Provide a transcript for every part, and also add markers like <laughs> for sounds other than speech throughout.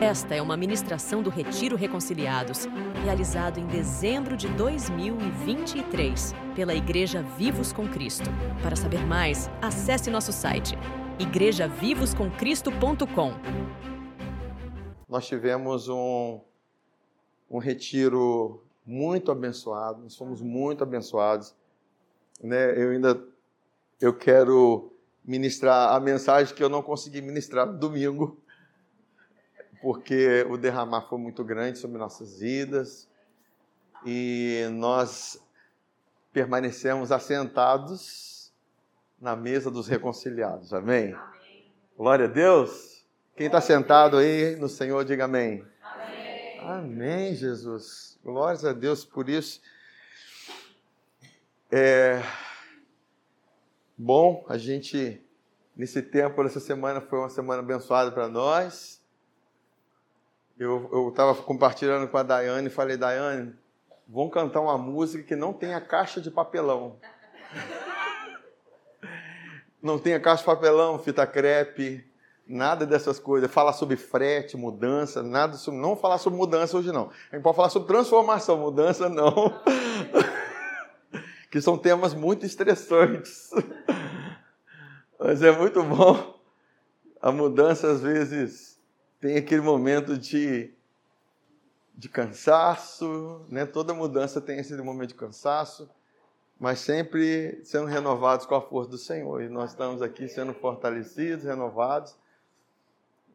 Esta é uma ministração do Retiro Reconciliados, realizado em dezembro de 2023 pela Igreja Vivos com Cristo. Para saber mais, acesse nosso site igrejavivoscomcristo.com. Nós tivemos um, um retiro muito abençoado, nós fomos muito abençoados. Né? Eu ainda eu quero ministrar a mensagem que eu não consegui ministrar no domingo, porque o derramar foi muito grande sobre nossas vidas e nós permanecemos assentados na mesa dos reconciliados. Amém? Glória a Deus. Quem está sentado aí no Senhor, diga amém. amém. Amém, Jesus. Glórias a Deus por isso. É bom a gente nesse tempo, essa semana foi uma semana abençoada para nós. Eu estava compartilhando com a Daiane e falei, Daiane, vamos cantar uma música que não tenha caixa de papelão. <laughs> não tenha caixa de papelão, fita crepe, nada dessas coisas. Falar sobre frete, mudança, nada sobre. Não falar sobre mudança hoje não. A gente pode falar sobre transformação, mudança não. <laughs> que são temas muito estressantes. <laughs> Mas é muito bom. A mudança às vezes tem aquele momento de, de cansaço, né? toda mudança tem esse momento de cansaço, mas sempre sendo renovados com a força do Senhor. E nós estamos aqui sendo fortalecidos, renovados.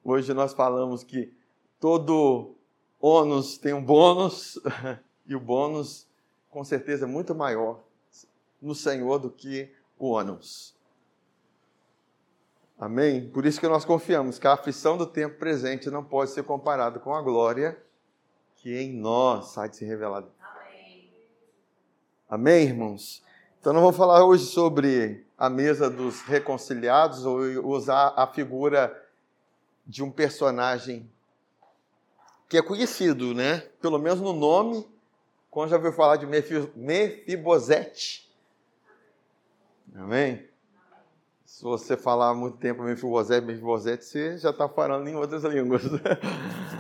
Hoje nós falamos que todo ônus tem um bônus, <laughs> e o bônus, com certeza, é muito maior no Senhor do que o ônus. Amém? Por isso que nós confiamos que a aflição do tempo presente não pode ser comparada com a glória que em nós há de se revelar. Amém. Amém, irmãos? Então, não vou falar hoje sobre a mesa dos reconciliados ou usar a figura de um personagem que é conhecido, né? Pelo menos no nome, quando já ouviu falar de Mefibosete. Amém? Se você falar muito tempo Mefibosete, Mefibosete, você já está falando em outras línguas.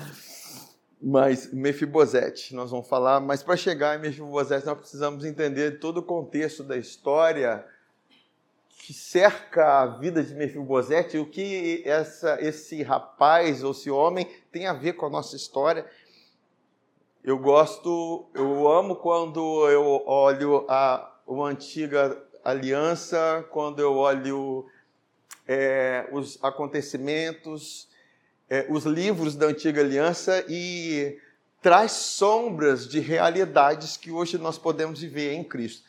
<laughs> mas Mefibosete, nós vamos falar, mas para chegar em Mefibosete nós precisamos entender todo o contexto da história que cerca a vida de Mefibosete, o que essa, esse rapaz ou esse homem tem a ver com a nossa história. Eu gosto, eu amo quando eu olho a, uma antiga aliança, quando eu olho é, os acontecimentos, é, os livros da antiga aliança e traz sombras de realidades que hoje nós podemos viver em Cristo.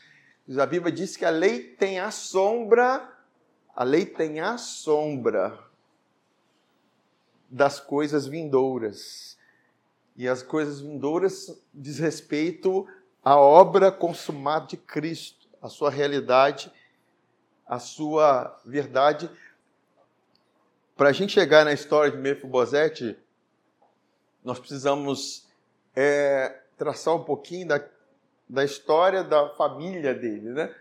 A Bíblia diz que a lei tem a sombra, a lei tem a sombra das coisas vindouras. E as coisas vindouras diz respeito à obra consumada de Cristo a sua realidade, a sua verdade. Para a gente chegar na história de Mefibosete, nós precisamos é, traçar um pouquinho da, da história da família dele, né?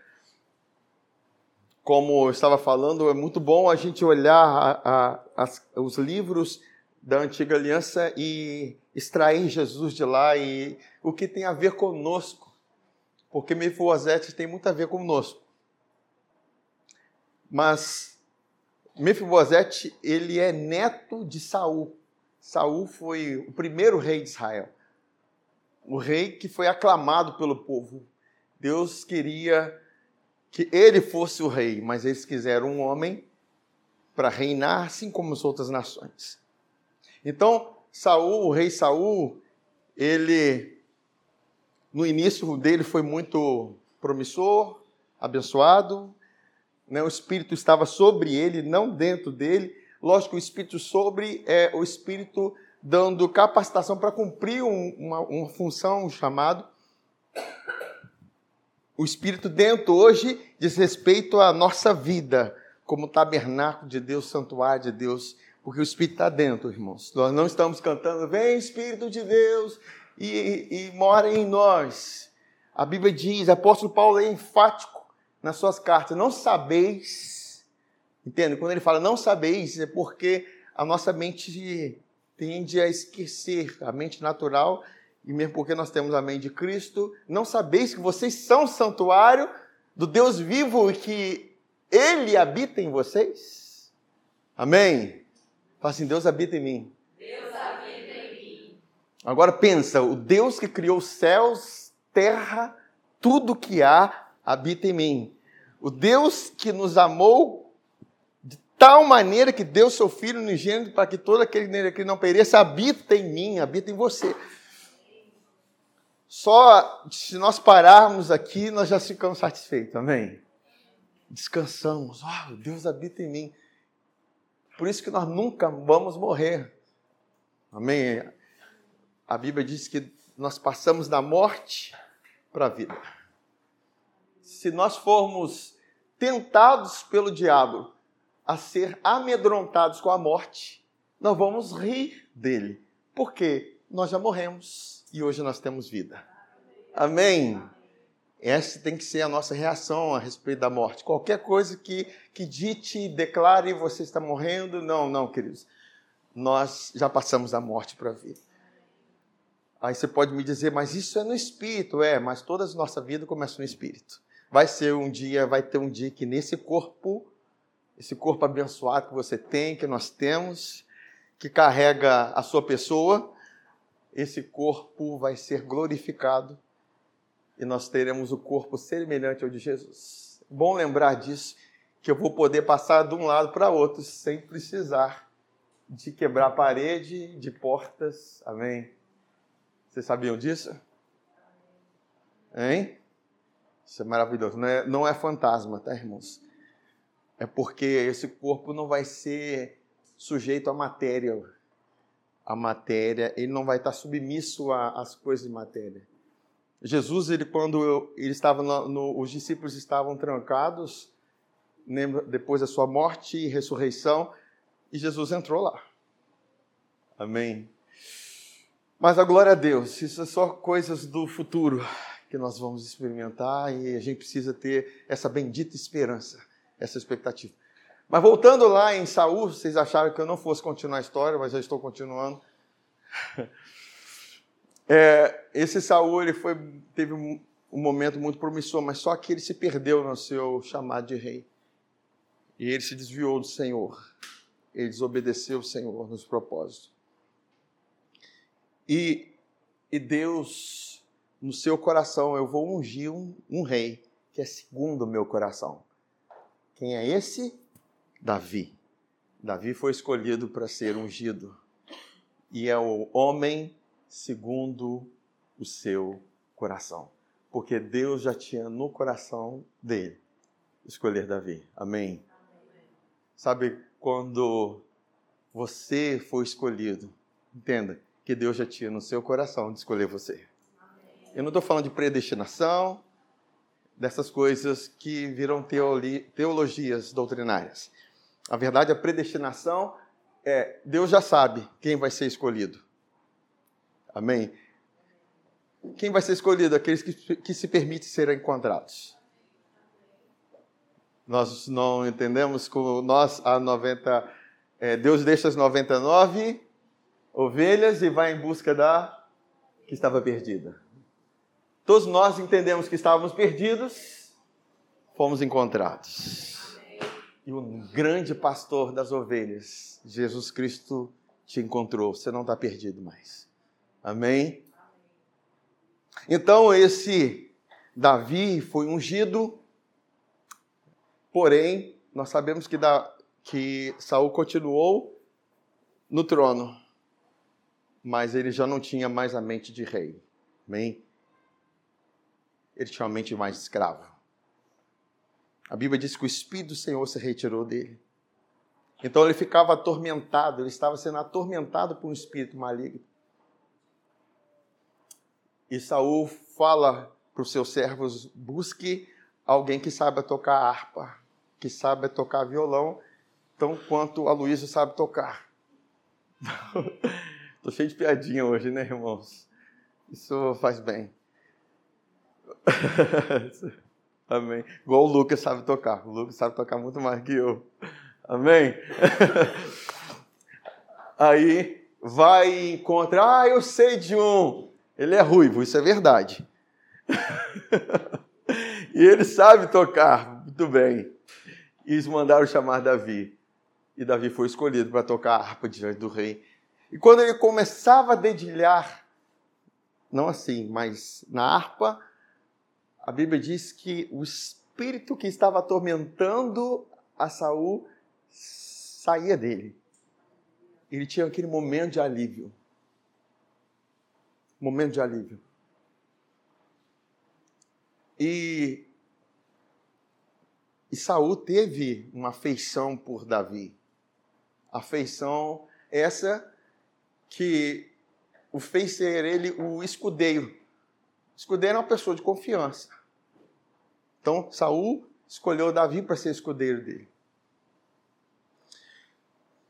Como eu estava falando, é muito bom a gente olhar a, a, as, os livros da antiga aliança e extrair Jesus de lá e o que tem a ver conosco porque Mefibosete tem muito a ver conosco. Mas Mefibosete, ele é neto de Saul. Saul foi o primeiro rei de Israel. O rei que foi aclamado pelo povo. Deus queria que ele fosse o rei, mas eles quiseram um homem para reinar assim como as outras nações. Então, Saul, o rei Saul, ele no início dele foi muito promissor, abençoado, né? o Espírito estava sobre ele, não dentro dele. Lógico, o Espírito sobre é o Espírito dando capacitação para cumprir um, uma, uma função, um chamado. O Espírito dentro hoje diz respeito à nossa vida, como tabernáculo de Deus, santuário de Deus, porque o Espírito está dentro, irmãos. Nós não estamos cantando, vem Espírito de Deus, e, e mora em nós. A Bíblia diz, o apóstolo Paulo é enfático nas suas cartas, não sabeis, entende? Quando ele fala não sabeis, é porque a nossa mente tende a esquecer a mente natural, e mesmo porque nós temos a mente de Cristo, não sabeis que vocês são santuário do Deus vivo e que Ele habita em vocês? Amém? Fala assim, Deus habita em mim. Deus habita em mim. Agora pensa, o Deus que criou céus, terra, tudo que há, habita em mim. O Deus que nos amou tal maneira que deu seu Filho unigênito para que todo aquele que não pereça habita em mim, habita em você. Só se nós pararmos aqui, nós já ficamos satisfeitos, amém? Descansamos, oh, Deus habita em mim. Por isso que nós nunca vamos morrer, amém? A Bíblia diz que nós passamos da morte para a vida. Se nós formos tentados pelo diabo, a ser amedrontados com a morte, nós vamos rir dele. Porque nós já morremos e hoje nós temos vida. Amém? Essa tem que ser a nossa reação a respeito da morte. Qualquer coisa que, que dite, declare você está morrendo, não, não, queridos. Nós já passamos da morte para a vida. Aí você pode me dizer, mas isso é no espírito. É, mas toda a nossa vida começa no espírito. Vai ser um dia, vai ter um dia que nesse corpo esse corpo abençoado que você tem, que nós temos, que carrega a sua pessoa, esse corpo vai ser glorificado e nós teremos o corpo semelhante ao de Jesus. Bom lembrar disso, que eu vou poder passar de um lado para outro sem precisar de quebrar parede, de portas. Amém? Vocês sabiam disso? Hein? Isso é maravilhoso. Não é, não é fantasma, tá, irmãos? é porque esse corpo não vai ser sujeito à matéria. A matéria, ele não vai estar submisso às coisas de matéria. Jesus, ele quando ele estava no, no, os discípulos estavam trancados depois da sua morte e ressurreição, e Jesus entrou lá. Amém. Mas a glória a Deus, isso é só coisas do futuro que nós vamos experimentar e a gente precisa ter essa bendita esperança essa expectativa. Mas voltando lá em Saul, vocês acharam que eu não fosse continuar a história, mas já estou continuando. <laughs> É, esse Saul ele foi, teve um, momento muito promissor, mas só que ele se perdeu no seu chamado de rei. E ele se desviou do Senhor. Ele desobedeceu o Senhor nos propósitos. E, e Deus, no seu coração, eu vou ungir um, um rei que é segundo o meu coração. Quem é esse? Davi. Davi foi escolhido para ser ungido e é o homem segundo o seu coração, porque Deus já tinha no coração dele escolher Davi. Amém. Sabe quando você foi escolhido, entenda que Deus já tinha no seu coração de escolher você. Eu não estou falando de predestinação, dessas coisas que viram teologias doutrinárias. A verdade, a predestinação é Deus já sabe quem vai ser escolhido. Amém? Quem vai ser escolhido? Aqueles que, que se permitem ser encontrados. Nós não entendemos que nós, a 90, é, Deus deixa as 99 ovelhas e vai em busca da que estava perdida. Todos nós entendemos que estávamos perdidos, fomos encontrados. E o grande pastor das ovelhas, Jesus Cristo, te encontrou. Você não está perdido mais. Amém? Então, esse Davi foi ungido, porém, nós sabemos que, da, que Saul continuou no trono, mas ele já não tinha mais a mente de rei. Amém? ele tinha uma mente mais escrava. A Bíblia diz que o Espírito do Senhor se retirou dele. Então ele ficava atormentado, ele estava sendo atormentado por um espírito maligno. E Saul fala para os seus servos: busque alguém que saiba tocar harpa, que saiba tocar violão, tão quanto a Luísa sabe tocar. <laughs> Estou cheio de piadinha hoje, né, irmãos? Isso faz bem. <laughs> Amém. Igual o Lucas sabe tocar. O Lucas sabe tocar muito mais que eu. Amém? <laughs> Aí vai e encontra, ah, eu sei de um, ele é ruivo, isso é verdade. <laughs> e ele sabe tocar muito bem. E eles mandaram chamar Davi. E Davi foi escolhido para tocar a harpa diante do rei. E quando ele começava a dedilhar, não assim, mas na harpa, a Bíblia diz que o espírito que estava atormentando a Saul saía dele. Ele tinha aquele momento de alívio. Momento de alívio. E, e Saul teve uma afeição por Davi. Afeição essa que o fez ser ele o escudeiro. O escudeiro é uma pessoa de confiança. Então, Saul escolheu Davi para ser escudeiro dele.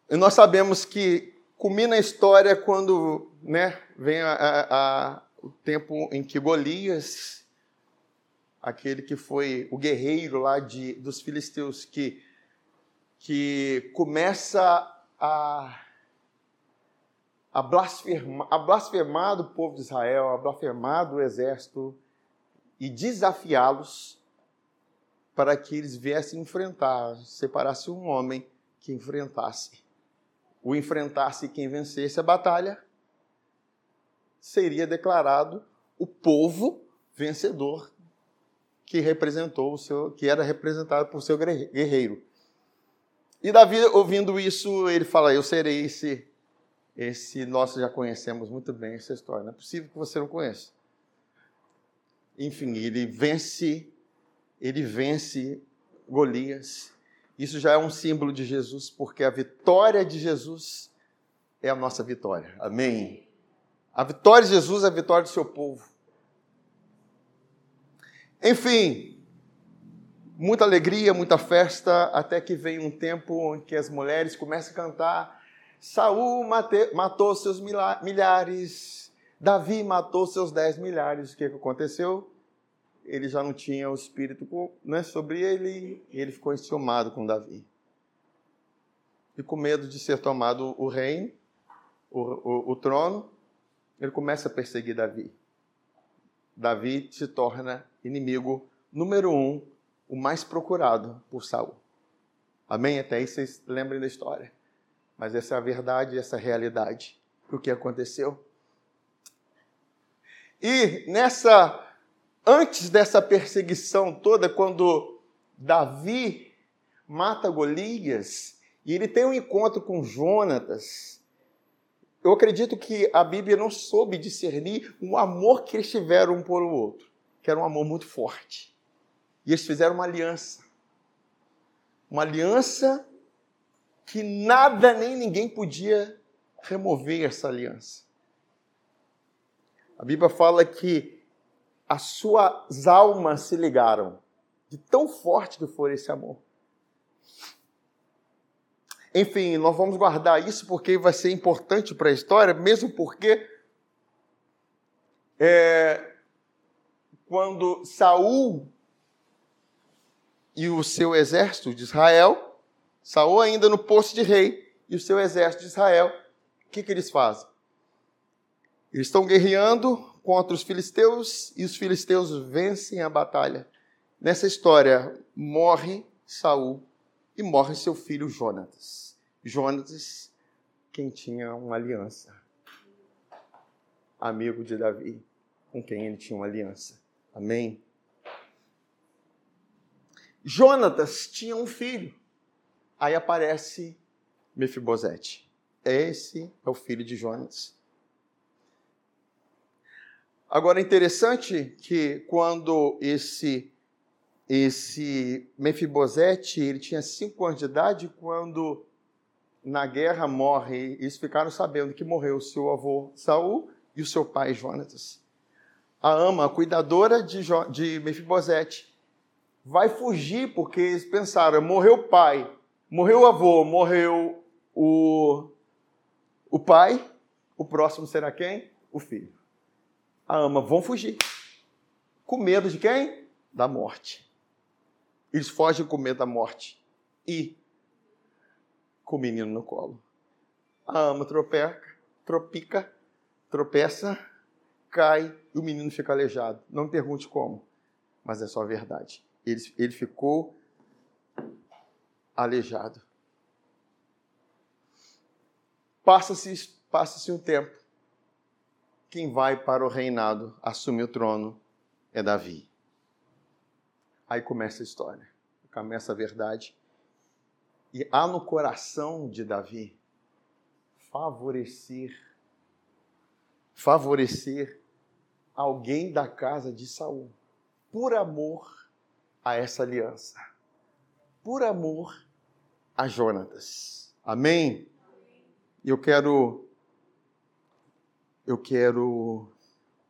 E nós sabemos que culmina a história quando né, vem a, a, a, o tempo em que Golias, aquele que foi o guerreiro lá de, dos filisteus, que, que começa a a blasfemar, a blasfemar do povo de Israel, a blasfemar do exército e desafiá-los para que eles viessem enfrentar, separasse um homem que enfrentasse. O enfrentasse quem vencesse a batalha seria declarado o povo vencedor que representou o seu, que era representado por seu guerreiro. E Davi, ouvindo isso, ele fala: Eu serei esse esse nós já conhecemos muito bem essa história. Não é possível que você não conheça. Enfim, ele vence, ele vence Golias. Isso já é um símbolo de Jesus, porque a vitória de Jesus é a nossa vitória. Amém. A vitória de Jesus é a vitória do seu povo. Enfim, muita alegria, muita festa, até que vem um tempo em que as mulheres começam a cantar Saul mate, matou seus milhares, Davi matou seus dez milhares. O que, que aconteceu? Ele já não tinha o espírito né, sobre ele e ele ficou enciumado com Davi. E com medo de ser tomado o reino, o, o, o trono, ele começa a perseguir Davi. Davi se torna inimigo número um, o mais procurado por Saul. Amém? Até aí vocês lembrem da história. Mas essa é a verdade, essa é a realidade do que aconteceu. E nessa antes dessa perseguição toda, quando Davi mata Golias e ele tem um encontro com Jonatas, eu acredito que a Bíblia não soube discernir o amor que eles tiveram um por o outro, que era um amor muito forte. E eles fizeram uma aliança. Uma aliança que nada nem ninguém podia remover essa aliança. A Bíblia fala que as suas almas se ligaram, de tão forte que foi esse amor. Enfim, nós vamos guardar isso porque vai ser importante para a história, mesmo porque é, quando Saul e o seu exército de Israel Saul ainda no posto de rei e o seu exército de Israel, o que, que eles fazem? Eles estão guerreando contra os filisteus e os filisteus vencem a batalha. Nessa história morre Saul e morre seu filho Jonatas. Jonatas, quem tinha uma aliança, amigo de Davi, com quem ele tinha uma aliança. Amém. Jonatas tinha um filho Aí aparece Mefibosete. Esse é o filho de Jonas. Agora é interessante que quando esse esse Mefibosete, ele tinha cinco anos de idade quando na guerra morre, eles ficaram sabendo que morreu o seu avô Saul e o seu pai Jonatas. A ama, a cuidadora de, jo, de Mefibosete, vai fugir porque eles pensaram, morreu o pai, Morreu o avô, morreu o, o pai, o próximo será quem? O filho. A ama vão fugir. Com medo de quem? Da morte. Eles fogem com medo da morte. E com o menino no colo. A ama tropeca, tropica, tropeça, cai e o menino fica aleijado. Não me pergunte como, mas é só a verdade. Ele, ele ficou aleijado. Passa-se passa um tempo. Quem vai para o reinado, assumir o trono, é Davi. Aí começa a história, começa a verdade. E há no coração de Davi favorecer favorecer alguém da casa de Saul, por amor a essa aliança, por amor a Jonatas. Amém? Eu quero eu quero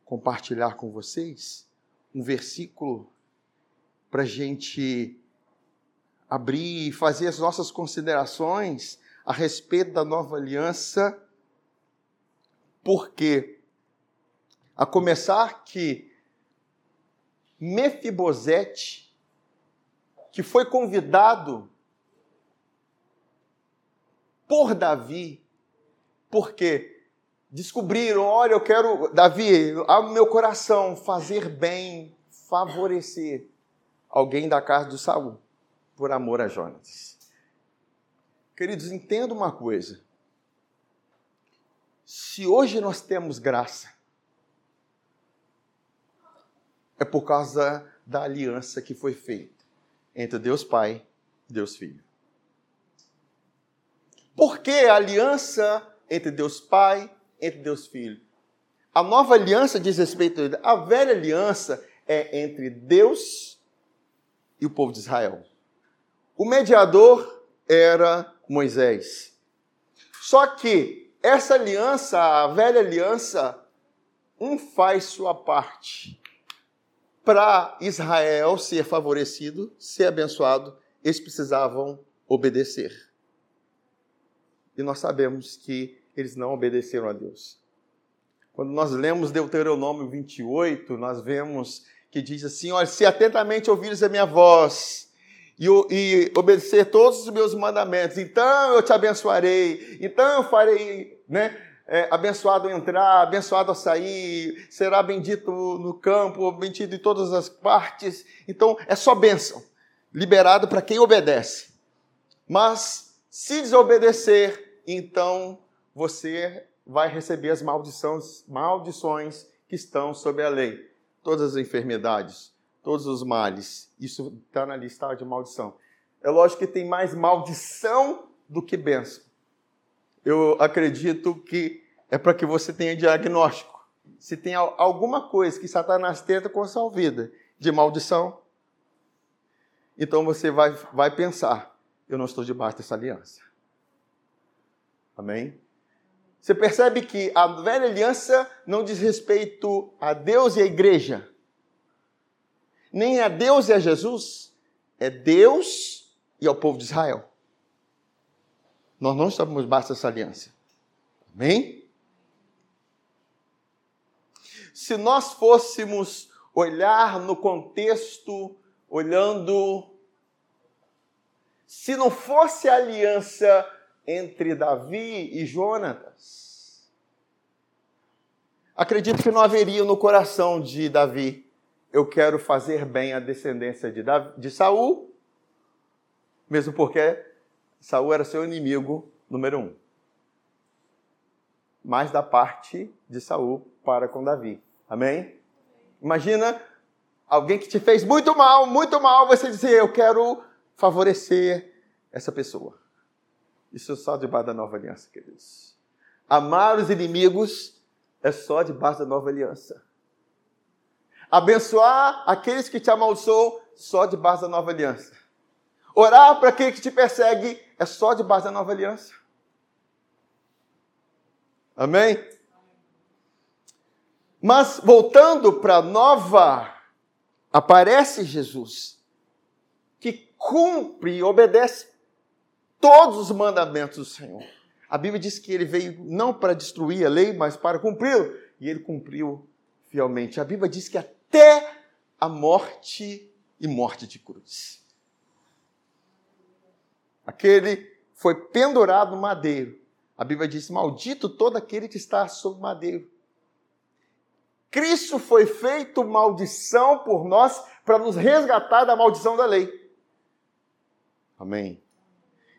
compartilhar com vocês um versículo para gente abrir e fazer as nossas considerações a respeito da nova aliança, porque, a começar que Mefibosete, que foi convidado por Davi, porque descobriram, olha, eu quero, Davi, abre meu coração, fazer bem, favorecer alguém da casa de Saul, por amor a Jonas. Queridos, entenda uma coisa. Se hoje nós temos graça, é por causa da aliança que foi feita entre Deus Pai e Deus Filho. Que a aliança entre Deus Pai entre Deus Filho? A nova aliança diz respeito a velha aliança é entre Deus e o povo de Israel. O mediador era Moisés. Só que essa aliança, a velha aliança, um faz sua parte. Para Israel ser favorecido, ser abençoado, eles precisavam obedecer. E nós sabemos que eles não obedeceram a Deus. Quando nós lemos Deuteronômio 28, nós vemos que diz assim: Olha, se atentamente ouvires a minha voz e, e obedecer todos os meus mandamentos, então eu te abençoarei, então eu farei, né? É, abençoado entrar, abençoado a sair, será bendito no campo, bendito em todas as partes. Então é só bênção, liberado para quem obedece. Mas se desobedecer, então você vai receber as maldições, maldições que estão sobre a lei. Todas as enfermidades, todos os males, isso está na lista de maldição. É lógico que tem mais maldição do que bênção. Eu acredito que é para que você tenha diagnóstico. Se tem alguma coisa que Satanás tenta com a sua vida de maldição, então você vai, vai pensar: eu não estou debaixo dessa aliança. Amém? Você percebe que a velha aliança não diz respeito a Deus e a igreja, nem a Deus e a Jesus, é Deus e ao povo de Israel. Nós não estamos debaixo dessa aliança. Amém? Se nós fôssemos olhar no contexto, olhando, se não fosse a aliança entre Davi e Jonatas. Acredito que não haveria no coração de Davi, eu quero fazer bem a descendência de, Davi, de Saul, mesmo porque Saul era seu inimigo número um. Mais da parte de Saul para com Davi. Amém? Imagina alguém que te fez muito mal, muito mal, você dizer, eu quero favorecer essa pessoa. Isso é só debaixo da nova aliança, queridos. Amar os inimigos é só debaixo da nova aliança. Abençoar aqueles que te amaldiçoam só debaixo da nova aliança. Orar para aquele que te persegue é só debaixo da nova aliança. Amém? Mas voltando para a nova, aparece Jesus, que cumpre e obedece todos os mandamentos do Senhor. A Bíblia diz que ele veio não para destruir a lei, mas para cumpri-la. E ele cumpriu fielmente. A Bíblia diz que até a morte e morte de cruz. Aquele foi pendurado no madeiro A Bíblia diz: Maldito todo aquele que está sob madeiro. Cristo foi feito maldição por nós para nos resgatar da maldição da lei. Amém.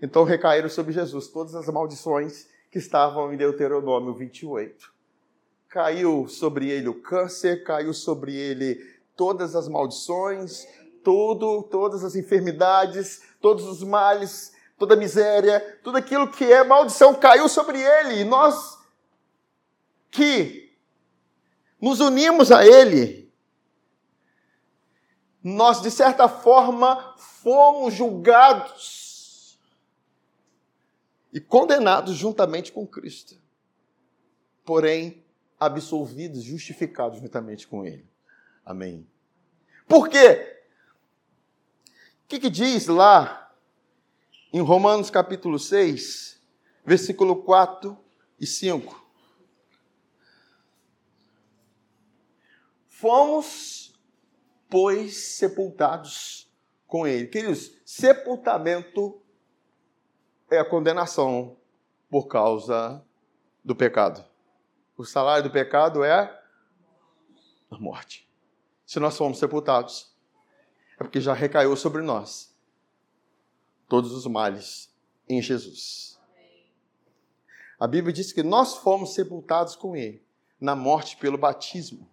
Então recaíram sobre Jesus todas as maldições que estavam em Deuteronômio 28. Caiu sobre ele o câncer, caiu sobre ele todas as maldições, tudo, todas as enfermidades, todos os males, toda a miséria, tudo aquilo que é maldição caiu sobre ele. E nós que nos unimos a ele, nós de certa forma fomos julgados e condenados juntamente com Cristo. Porém, absolvidos, justificados juntamente com ele. Amém. Por quê? O que, que diz lá em Romanos capítulo 6, versículo 4 e 5? Fomos, pois, sepultados com ele. Queridos, sepultamento é a condenação por causa do pecado. O salário do pecado é a morte. Se nós fomos sepultados, é porque já recaiu sobre nós todos os males em Jesus. A Bíblia diz que nós fomos sepultados com Ele na morte pelo batismo,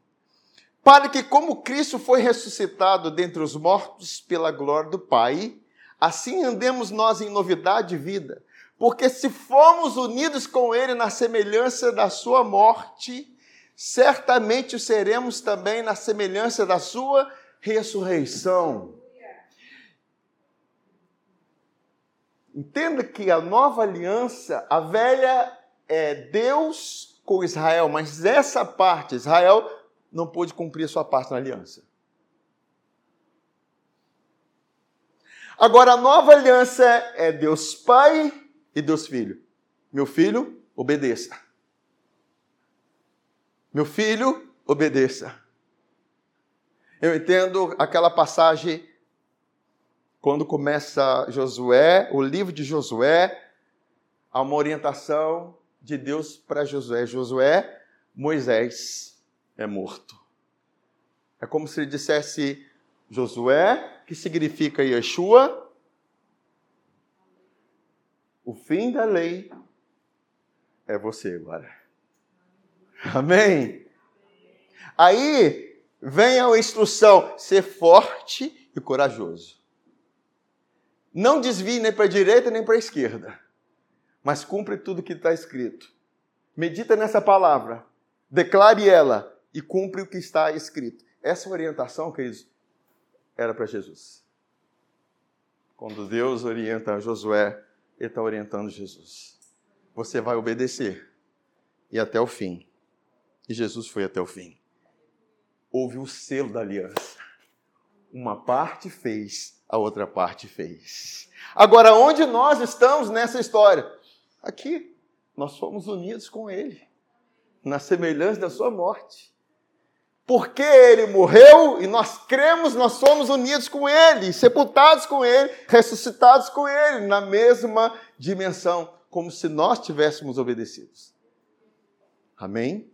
para que, como Cristo foi ressuscitado dentre os mortos pela glória do Pai, assim andemos nós em novidade de vida. Porque se formos unidos com Ele na semelhança da Sua morte, certamente o seremos também na semelhança da Sua ressurreição. Entenda que a nova aliança, a velha é Deus com Israel, mas essa parte, Israel não pôde cumprir a sua parte na aliança. Agora, a nova aliança é Deus Pai e Deus Filho. Meu filho, obedeça. Meu filho, obedeça. Eu entendo aquela passagem quando começa Josué, o livro de Josué, há uma orientação de Deus para Josué. Josué, Moisés é morto. É como se ele dissesse Josué, que significa Yeshua, o fim da lei é você agora. Amém? Aí vem a instrução: ser forte e corajoso. Não desvie nem para a direita nem para a esquerda, mas cumpre tudo que está escrito. Medita nessa palavra, declare ela e cumpre o que está escrito. Essa orientação, queridos, era para Jesus. Quando Deus orienta Josué, Ele está orientando Jesus. Você vai obedecer e até o fim. E Jesus foi até o fim houve o selo da aliança. Uma parte fez, a outra parte fez. Agora, onde nós estamos nessa história? Aqui, nós fomos unidos com Ele, na semelhança da Sua morte. Porque Ele morreu e nós cremos, nós somos unidos com Ele, sepultados com Ele, ressuscitados com Ele, na mesma dimensão, como se nós tivéssemos obedecidos. Amém?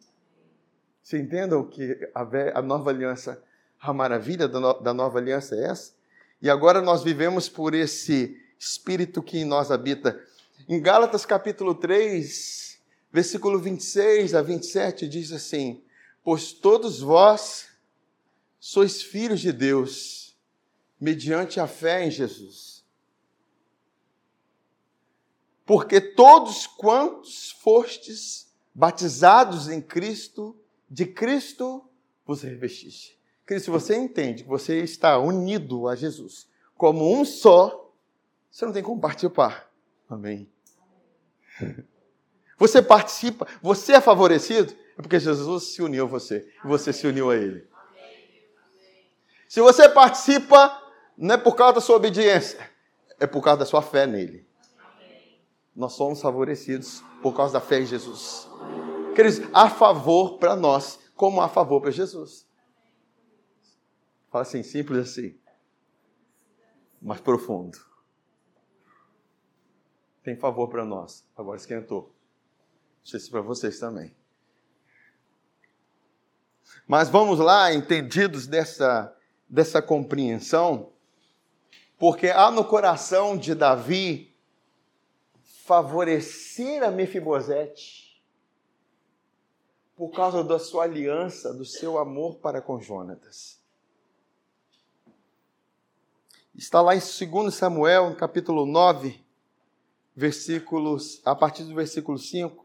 Você entendam que a, nova aliança, a maravilha da nova aliança é essa? E agora nós vivemos por esse Espírito que em nós habita. Em Gálatas capítulo 3, versículo 26 a 27, diz assim: Pois todos vós sois filhos de Deus, mediante a fé em Jesus. Porque todos quantos fostes batizados em Cristo, de Cristo vos revestiste. Cristo, se você entende que você está unido a Jesus como um só, você não tem como participar. Amém. <laughs> Você participa, você é favorecido, é porque Jesus se uniu a você e você se uniu a Ele. Se você participa, não é por causa da sua obediência, é por causa da sua fé nele. Nós somos favorecidos por causa da fé em Jesus. Queridos, há favor para nós, como há favor para Jesus. Fala assim, simples assim, mas profundo. Tem favor para nós. Agora esquentou. Não sei se para vocês também. Mas vamos lá, entendidos dessa, dessa compreensão, porque há no coração de Davi favorecer a Mefibosete por causa da sua aliança, do seu amor para com Jonatas. Está lá em 2 Samuel, capítulo 9, versículos, a partir do versículo 5.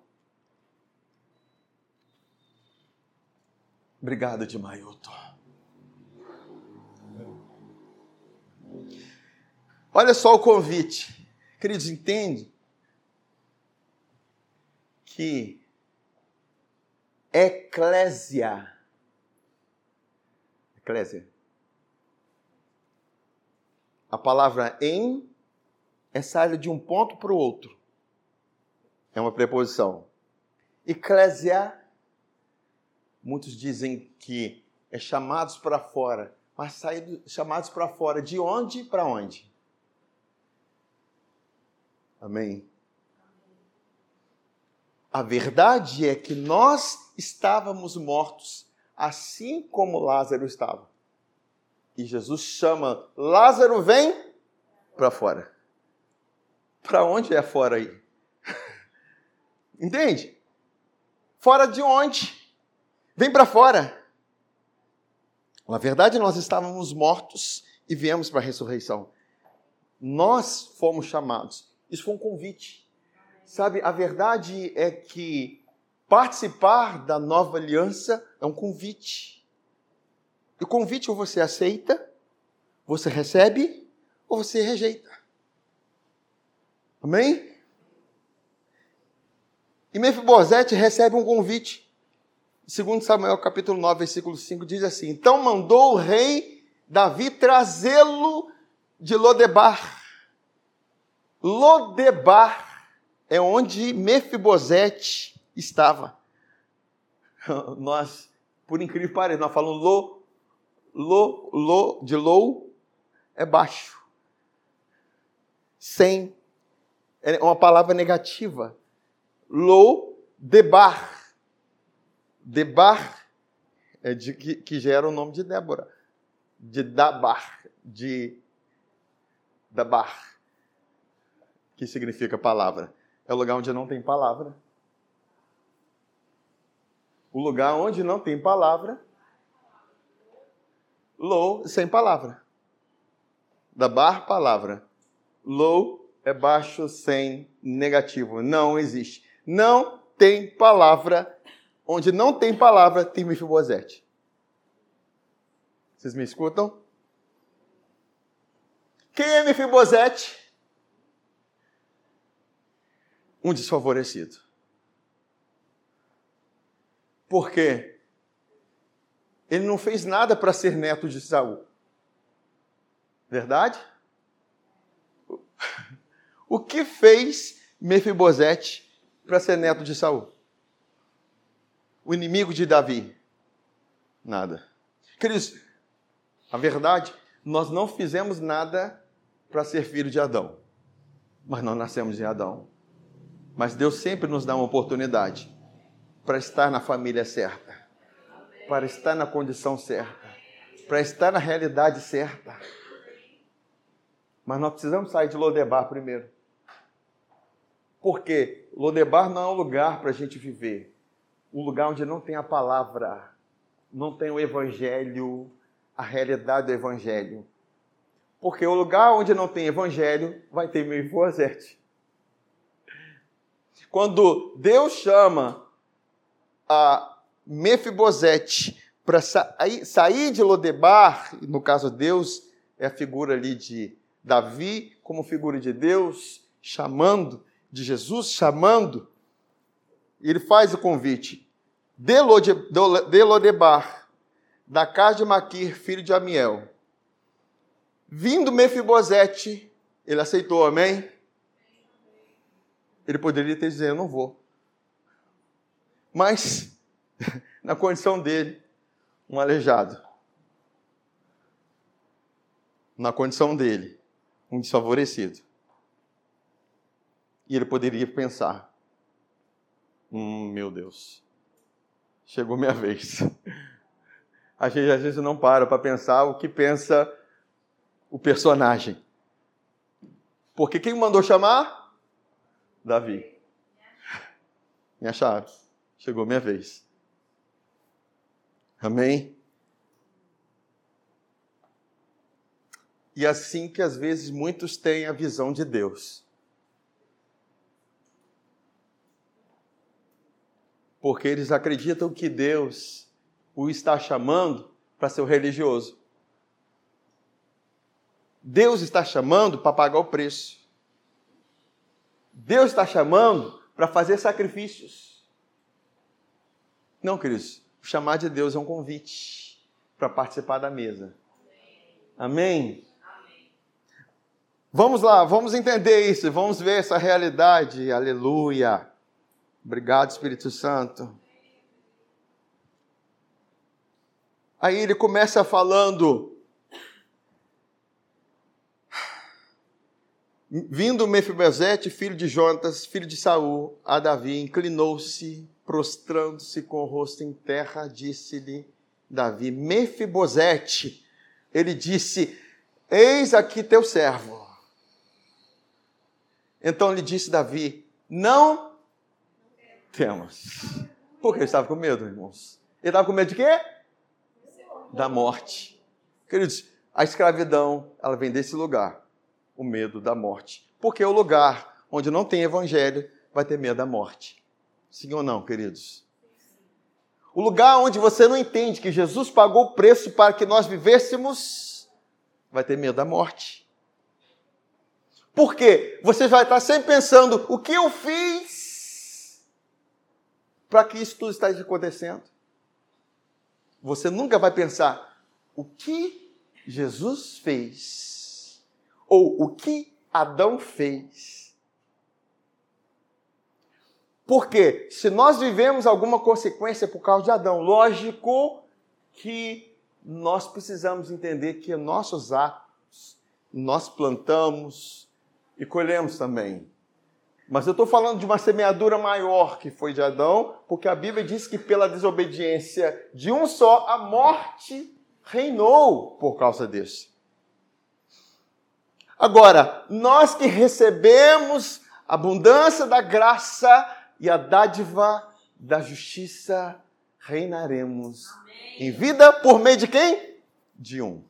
Obrigado, de Mailton. Olha só o convite. Queridos, entende que eclésia, eclésia, a palavra em é sair de um ponto para o outro. É uma preposição. Eclésia Muitos dizem que é chamados para fora, mas sair chamados para fora de onde para onde? Amém. A verdade é que nós estávamos mortos, assim como Lázaro estava. E Jesus chama: Lázaro, vem para fora. Para onde é fora aí? <laughs> Entende? Fora de onde? Vem para fora. Na verdade, nós estávamos mortos e viemos para a ressurreição. Nós fomos chamados. Isso foi um convite. Sabe, a verdade é que participar da nova aliança é um convite. E o convite ou você aceita, você recebe, ou você rejeita. Amém? E Mefibosete recebe um convite. Segundo Samuel capítulo 9, versículo 5 diz assim: Então mandou o rei Davi trazê-lo de Lodebar. Lodebar é onde Mefibosete estava. <laughs> Nós, por incrível que pareça, nós falamos lo, lo, lo, de low é baixo. Sem, é uma palavra negativa. Lo, debar Debar é de que, que gera o nome de Débora. De Dabar, de Dabar, que significa palavra. É o lugar onde não tem palavra. O lugar onde não tem palavra. Low, sem palavra. Dabar, palavra. Low é baixo, sem, negativo. Não existe. Não tem palavra Onde não tem palavra, tem Mefibosete. Vocês me escutam? Quem é Mefibosete? Um desfavorecido. Por quê? Ele não fez nada para ser neto de Saul. Verdade? O <laughs> que fez Mefibosete para ser neto de Saul? O inimigo de Davi? Nada. Queridos, a verdade, nós não fizemos nada para ser filho de Adão, mas nós nascemos de Adão. Mas Deus sempre nos dá uma oportunidade para estar na família certa, para estar na condição certa, para estar na realidade certa. Mas nós precisamos sair de Lodebar primeiro. Porque Lodebar não é um lugar para a gente viver um lugar onde não tem a palavra, não tem o evangelho, a realidade do evangelho. Porque o lugar onde não tem evangelho vai ter Mefibosete. Quando Deus chama a Mefibosete para sair de Lodebar, no caso Deus é a figura ali de Davi como figura de Deus, chamando, de Jesus chamando, ele faz o convite de Lodebar, da casa de Maquir, filho de Amiel. Vindo Mefibosete, ele aceitou, amém? Ele poderia ter dito, eu não vou. Mas, <laughs> na condição dele, um aleijado. Na condição dele, um desfavorecido. E ele poderia pensar, Hum, meu Deus. Chegou minha vez. A gente às vezes não para para pensar o que pensa o personagem. Porque quem mandou chamar? Davi. Minha chave. Chegou minha vez. Amém? E assim que às vezes muitos têm a visão de Deus. Porque eles acreditam que Deus o está chamando para ser religioso. Deus está chamando para pagar o preço. Deus está chamando para fazer sacrifícios. Não, queridos. O chamar de Deus é um convite para participar da mesa. Amém? Amém? Vamos lá, vamos entender isso, vamos ver essa realidade. Aleluia. Obrigado, Espírito Santo. Aí ele começa falando Vindo Mefibosete, filho de Jonatas, filho de Saul, a Davi, inclinou-se, prostrando-se com o rosto em terra, disse-lhe Davi, Mefibosete, ele disse, eis aqui teu servo. Então lhe disse Davi, não temas. Porque ele estava com medo, irmãos. Ele estava com medo de quê? Da morte. Queridos, a escravidão, ela vem desse lugar o medo da morte. Porque o lugar onde não tem evangelho vai ter medo da morte. Sim ou não, queridos? O lugar onde você não entende que Jesus pagou o preço para que nós vivêssemos, vai ter medo da morte. Por quê? Você vai estar sempre pensando: o que eu fiz para que isso tudo esteja acontecendo? Você nunca vai pensar: o que Jesus fez ou o que Adão fez. Porque se nós vivemos alguma consequência por causa de Adão, lógico que nós precisamos entender que nossos atos nós plantamos e colhemos também. Mas eu estou falando de uma semeadura maior que foi de Adão, porque a Bíblia diz que pela desobediência de um só, a morte reinou por causa desse. Agora, nós que recebemos a abundância da graça e a dádiva da justiça, reinaremos Amém. em vida por meio de quem? De um.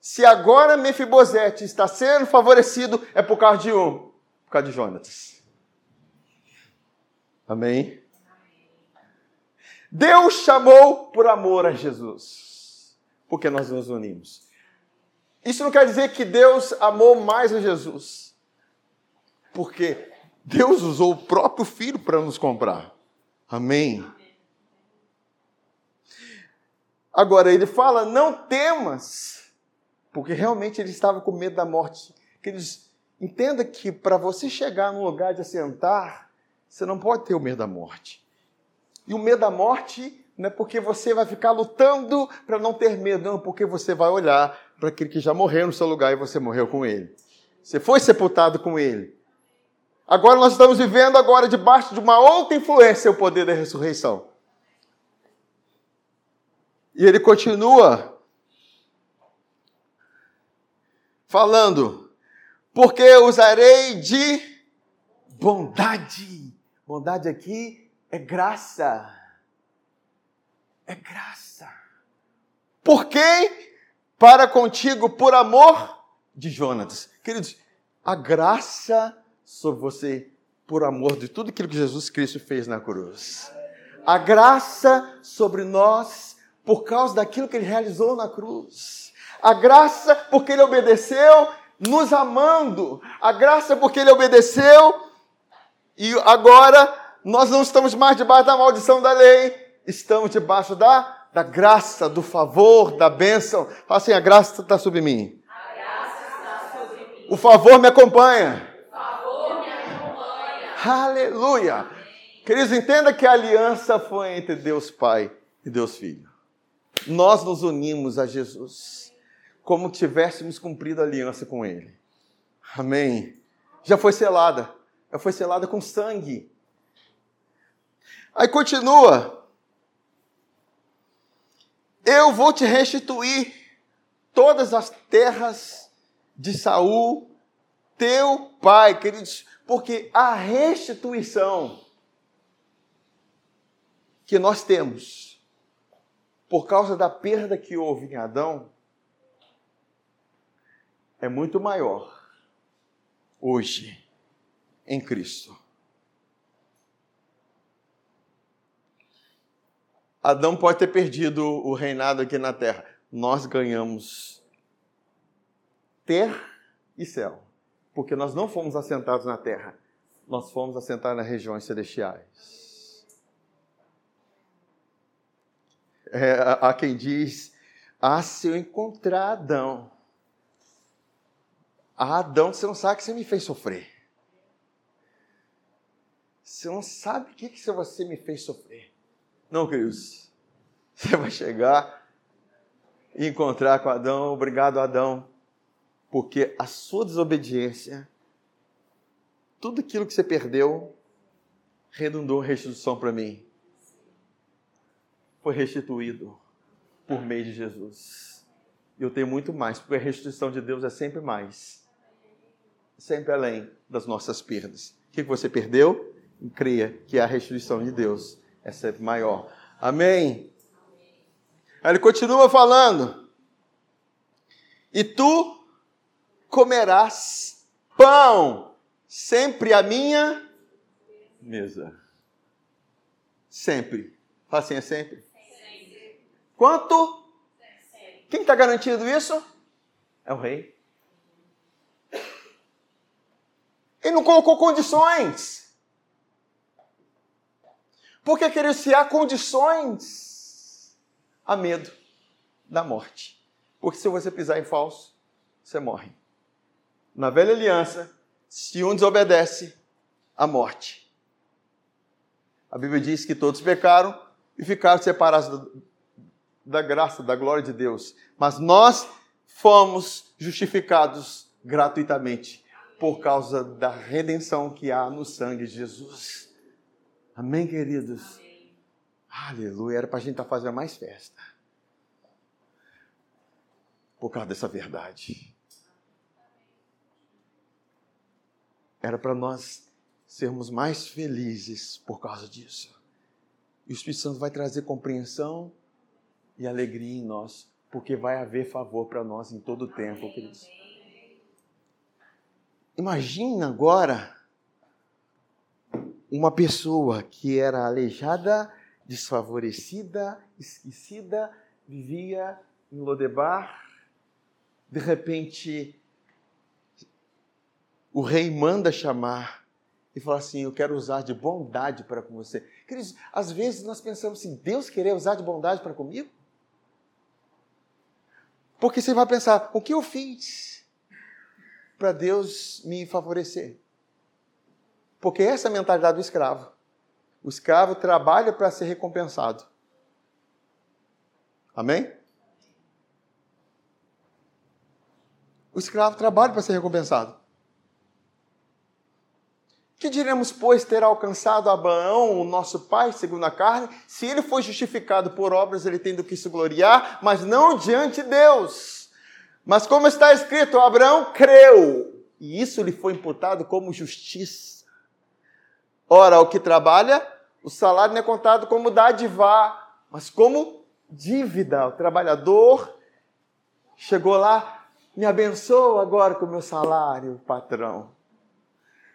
Se agora Mefibosete está sendo favorecido, é por causa de um, por causa de Jonatas. Amém? Deus chamou por amor a Jesus, porque nós nos unimos. Isso não quer dizer que Deus amou mais a Jesus, porque Deus usou o próprio Filho para nos comprar. Amém. Agora, ele fala: não temas, porque realmente ele estava com medo da morte. Queridos, entenda que para você chegar num lugar de assentar, você não pode ter o medo da morte. E o medo da morte não é porque você vai ficar lutando para não ter medo, não, porque você vai olhar para aquele que já morreu no seu lugar e você morreu com ele. Você foi sepultado com ele. Agora nós estamos vivendo agora debaixo de uma outra influência, o poder da ressurreição. E ele continua falando: porque usarei de bondade. Bondade aqui é graça. É graça. Por quê? para contigo por amor de Jonatas. Queridos, a graça sobre você por amor de tudo aquilo que Jesus Cristo fez na cruz. A graça sobre nós por causa daquilo que ele realizou na cruz. A graça porque ele obedeceu nos amando. A graça porque ele obedeceu e agora nós não estamos mais debaixo da maldição da lei, estamos debaixo da da graça, do favor, da bênção. Fala assim: a graça está sobre mim. A graça está sobre mim. O favor me acompanha. O favor me acompanha. Aleluia. Amém. Queridos, entenda que a aliança foi entre Deus Pai e Deus Filho. Nós nos unimos a Jesus como tivéssemos cumprido a aliança com Ele. Amém. Já foi selada. Já foi selada com sangue. Aí continua. Eu vou te restituir todas as terras de Saul, teu pai, queridos, porque a restituição que nós temos por causa da perda que houve em Adão é muito maior hoje em Cristo. Adão pode ter perdido o reinado aqui na terra. Nós ganhamos terra e céu. Porque nós não fomos assentados na terra, nós fomos assentados nas regiões celestiais. É, há quem diz: Ah, se eu encontrar Adão, ah, Adão, você não sabe que você me fez sofrer. Você não sabe o que, que você me fez sofrer. Não, queridos. Você vai chegar e encontrar com Adão. Obrigado, Adão, porque a sua desobediência, tudo aquilo que você perdeu, redundou em restituição para mim. Foi restituído por meio de Jesus. Eu tenho muito mais, porque a restituição de Deus é sempre mais. Sempre além das nossas perdas. O que você perdeu? Creia que a restituição de Deus é sempre maior. Amém? Aí ele continua falando. E tu comerás pão sempre à minha mesa. Sempre. Fala assim, é sempre? sempre. Quanto? Sempre. Quem está garantindo isso? É o rei. Ele não colocou condições. Porque, querido, se há condições, há medo da morte. Porque se você pisar em falso, você morre na velha aliança, se um desobedece, a morte. A Bíblia diz que todos pecaram e ficaram separados da graça, da glória de Deus. Mas nós fomos justificados gratuitamente por causa da redenção que há no sangue de Jesus. Amém, queridos? Amém. Aleluia. Era para a gente estar tá fazendo mais festa. Por causa dessa verdade. Era para nós sermos mais felizes por causa disso. E o Espírito Santo vai trazer compreensão e alegria em nós, porque vai haver favor para nós em todo o tempo, queridos. Imagina agora uma pessoa que era aleijada, desfavorecida, esquecida, vivia em Lodebar, de repente o rei manda chamar e fala assim: Eu quero usar de bondade para com você. Queridos, às vezes nós pensamos assim: Deus querer usar de bondade para comigo? Porque você vai pensar: O que eu fiz para Deus me favorecer? Porque essa é a mentalidade do escravo. O escravo trabalha para ser recompensado. Amém? O escravo trabalha para ser recompensado. Que diremos, pois, ter alcançado Abraão, o nosso pai, segundo a carne? Se ele foi justificado por obras, ele tem do que se gloriar, mas não diante de Deus. Mas como está escrito, Abraão creu, e isso lhe foi imputado como justiça. Ora, o que trabalha, o salário não é contado como dádiva, mas como dívida. O trabalhador chegou lá, me abençoa agora com o meu salário, patrão.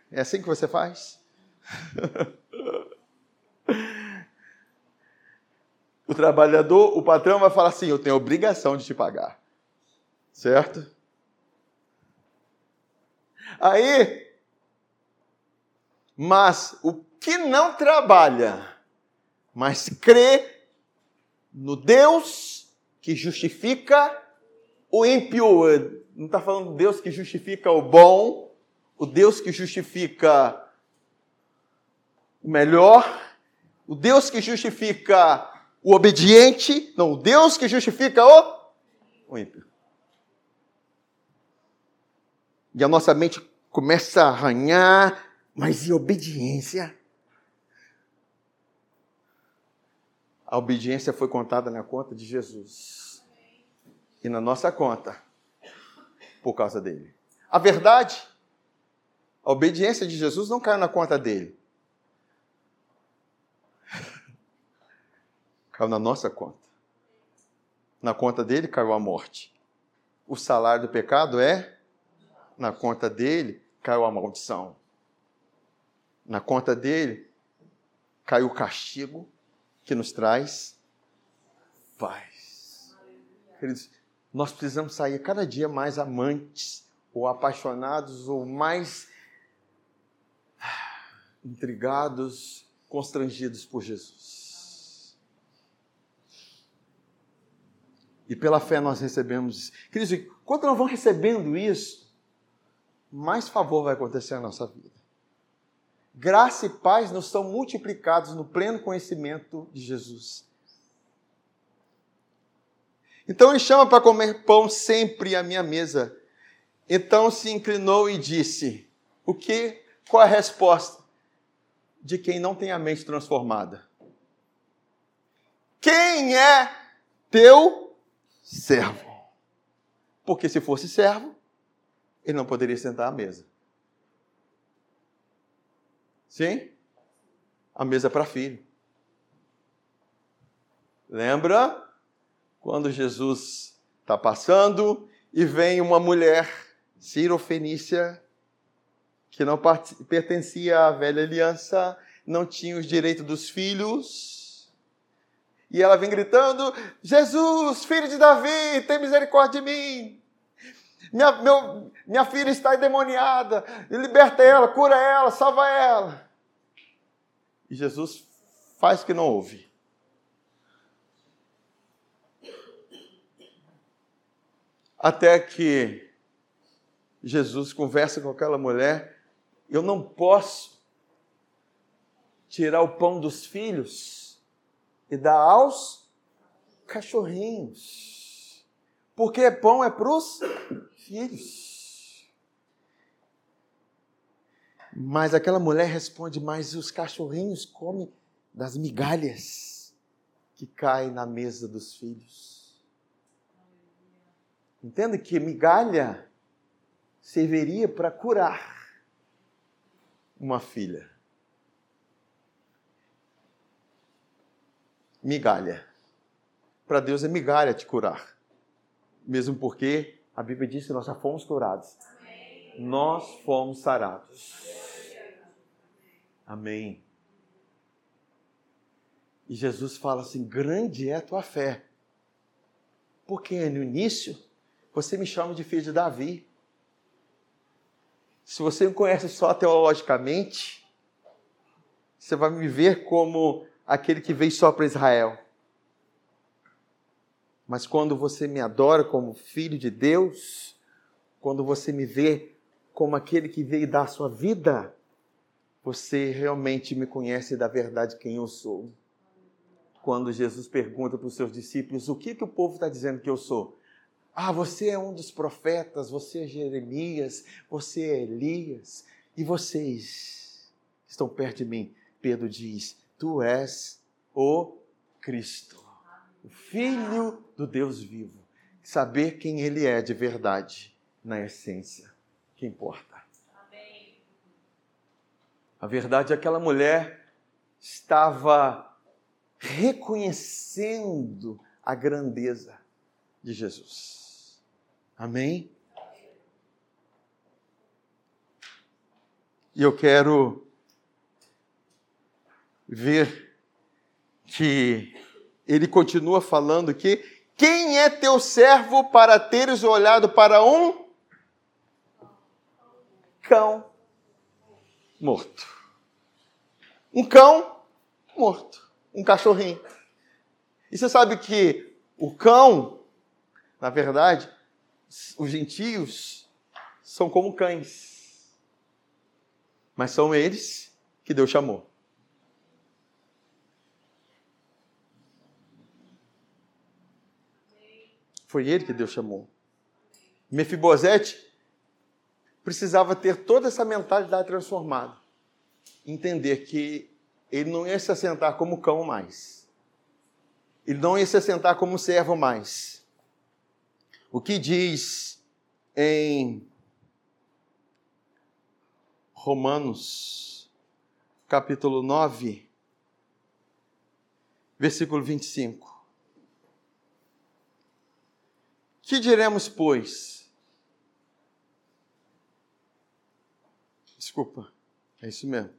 É assim que você faz? <laughs> o trabalhador, o patrão vai falar assim: Eu tenho obrigação de te pagar. Certo? Aí, mas o que não trabalha, mas crê no Deus que justifica o ímpio, não está falando Deus que justifica o bom, o Deus que justifica o melhor, o Deus que justifica o obediente, não, o Deus que justifica o, o ímpio. E a nossa mente começa a arranhar, mas e obediência? A obediência foi contada na conta de Jesus. E na nossa conta, por causa dele. A verdade, a obediência de Jesus não caiu na conta dele. <laughs> Caiu na nossa conta. Na conta dele caiu a morte. O salário do pecado é, na conta dele caiu a maldição. Na conta dele caiu o castigo que nos traz paz. Queridos, nós precisamos sair cada dia mais amantes, ou apaixonados, ou mais intrigados, constrangidos por Jesus. E pela fé nós recebemos. Queridos, quando nós vamos recebendo isso, mais favor vai acontecer na nossa vida. Graça e paz nos são multiplicados no pleno conhecimento de Jesus. Então ele chama para comer pão sempre à minha mesa. Então se inclinou e disse: O que? Qual a resposta de quem não tem a mente transformada? Quem é teu servo? Porque se fosse servo, ele não poderia sentar à mesa. Sim? A mesa para filho. Lembra? quando Jesus está passando e vem uma mulher cirofenícia que não pertencia à velha aliança, não tinha os direitos dos filhos. E ela vem gritando: Jesus, filho de Davi, tem misericórdia de mim. Minha, meu, minha filha está endemoniada. Liberta ela, cura ela, salva ela. E Jesus faz que não ouve. Até que Jesus conversa com aquela mulher, eu não posso tirar o pão dos filhos e dar aos cachorrinhos. Porque pão é para os filhos. Mas aquela mulher responde: Mas os cachorrinhos comem das migalhas que caem na mesa dos filhos. Entenda que migalha serviria para curar uma filha. Migalha. Para Deus é migalha te curar. Mesmo porque a Bíblia diz que nós já fomos curados. Amém. Nós fomos sarados. Amém. E Jesus fala assim: grande é a tua fé. Porque no início você me chama de filho de Davi. Se você me conhece só teologicamente, você vai me ver como aquele que veio só para Israel. Mas quando você me adora como filho de Deus, quando você me vê como aquele que veio dar a sua vida, você realmente me conhece da verdade quem eu sou. Quando Jesus pergunta para os seus discípulos: O que, que o povo está dizendo que eu sou? Ah, você é um dos profetas, você é Jeremias, você é Elias, e vocês estão perto de mim. Pedro diz: Tu és o Cristo, o Filho do Deus vivo. Saber quem Ele é de verdade, na essência, que importa. Amém. A verdade é que aquela mulher estava reconhecendo a grandeza de Jesus. Amém? E eu quero ver que ele continua falando que quem é teu servo para teres olhado para um cão morto? Um cão morto, um cachorrinho. E você sabe que o cão, na verdade, os gentios são como cães, mas são eles que Deus chamou. Foi ele que Deus chamou. Mefibosete precisava ter toda essa mentalidade transformada. Entender que ele não ia se assentar como cão mais. Ele não ia se assentar como servo mais. O que diz em Romanos, capítulo 9, versículo 25. Que diremos, pois? Desculpa, é isso mesmo.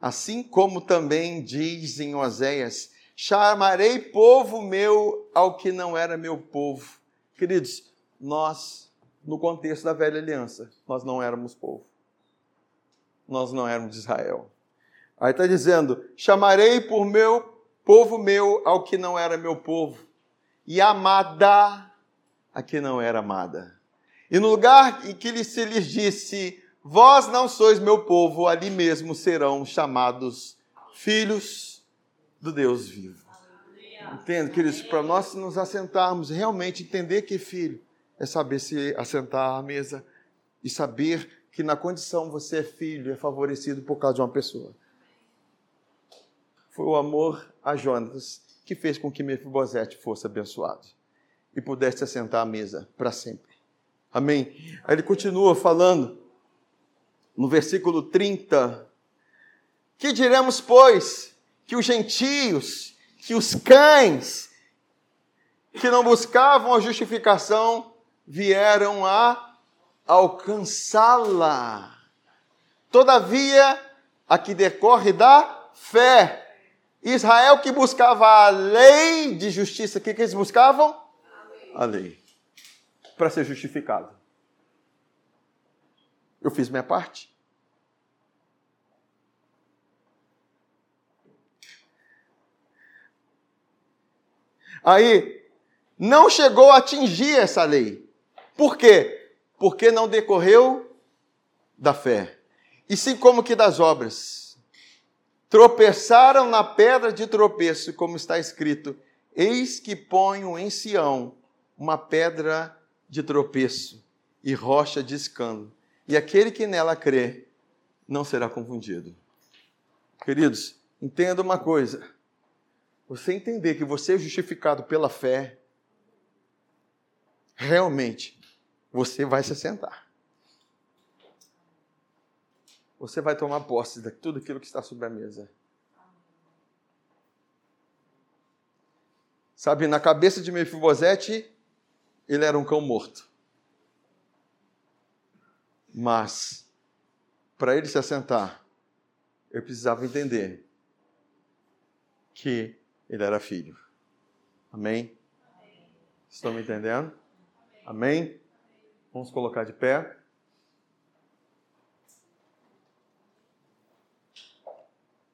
Assim como também diz em Oséias: chamarei povo meu ao que não era meu povo. Queridos, nós, no contexto da velha aliança, nós não éramos povo. Nós não éramos Israel. Aí está dizendo: chamarei por meu povo meu ao que não era meu povo, e amada a que não era amada. E no lugar em que se lhes disse: Vós não sois meu povo, ali mesmo serão chamados filhos do Deus vivo. Entende, queridos? Para nós nos assentarmos, realmente entender que filho é saber se assentar à mesa e saber que na condição você é filho, é favorecido por causa de uma pessoa. Foi o amor a Jonas que fez com que Mefibosete fosse abençoado e pudesse assentar à mesa para sempre. Amém? Aí ele continua falando no versículo 30. Que diremos, pois, que os gentios, que os cães, que não buscavam a justificação, vieram a alcançá-la. Todavia, a que decorre da fé. Israel que buscava a lei de justiça, o que, que eles buscavam? A lei. Para ser justificado. Eu fiz minha parte. Aí, não chegou a atingir essa lei. Por quê? Porque não decorreu da fé. E sim como que das obras. Tropeçaram na pedra de tropeço, como está escrito: Eis que ponho em Sião uma pedra de tropeço e rocha de escândalo. E aquele que nela crê não será confundido. Queridos, entenda uma coisa. Você entender que você é justificado pela fé, realmente você vai se sentar. Você vai tomar posse de tudo aquilo que está sobre a mesa. Sabe, na cabeça de Mefibosete, ele era um cão morto. Mas, para ele se assentar, eu precisava entender que ele era filho. Amém? Estão me entendendo? Amém? Vamos colocar de pé.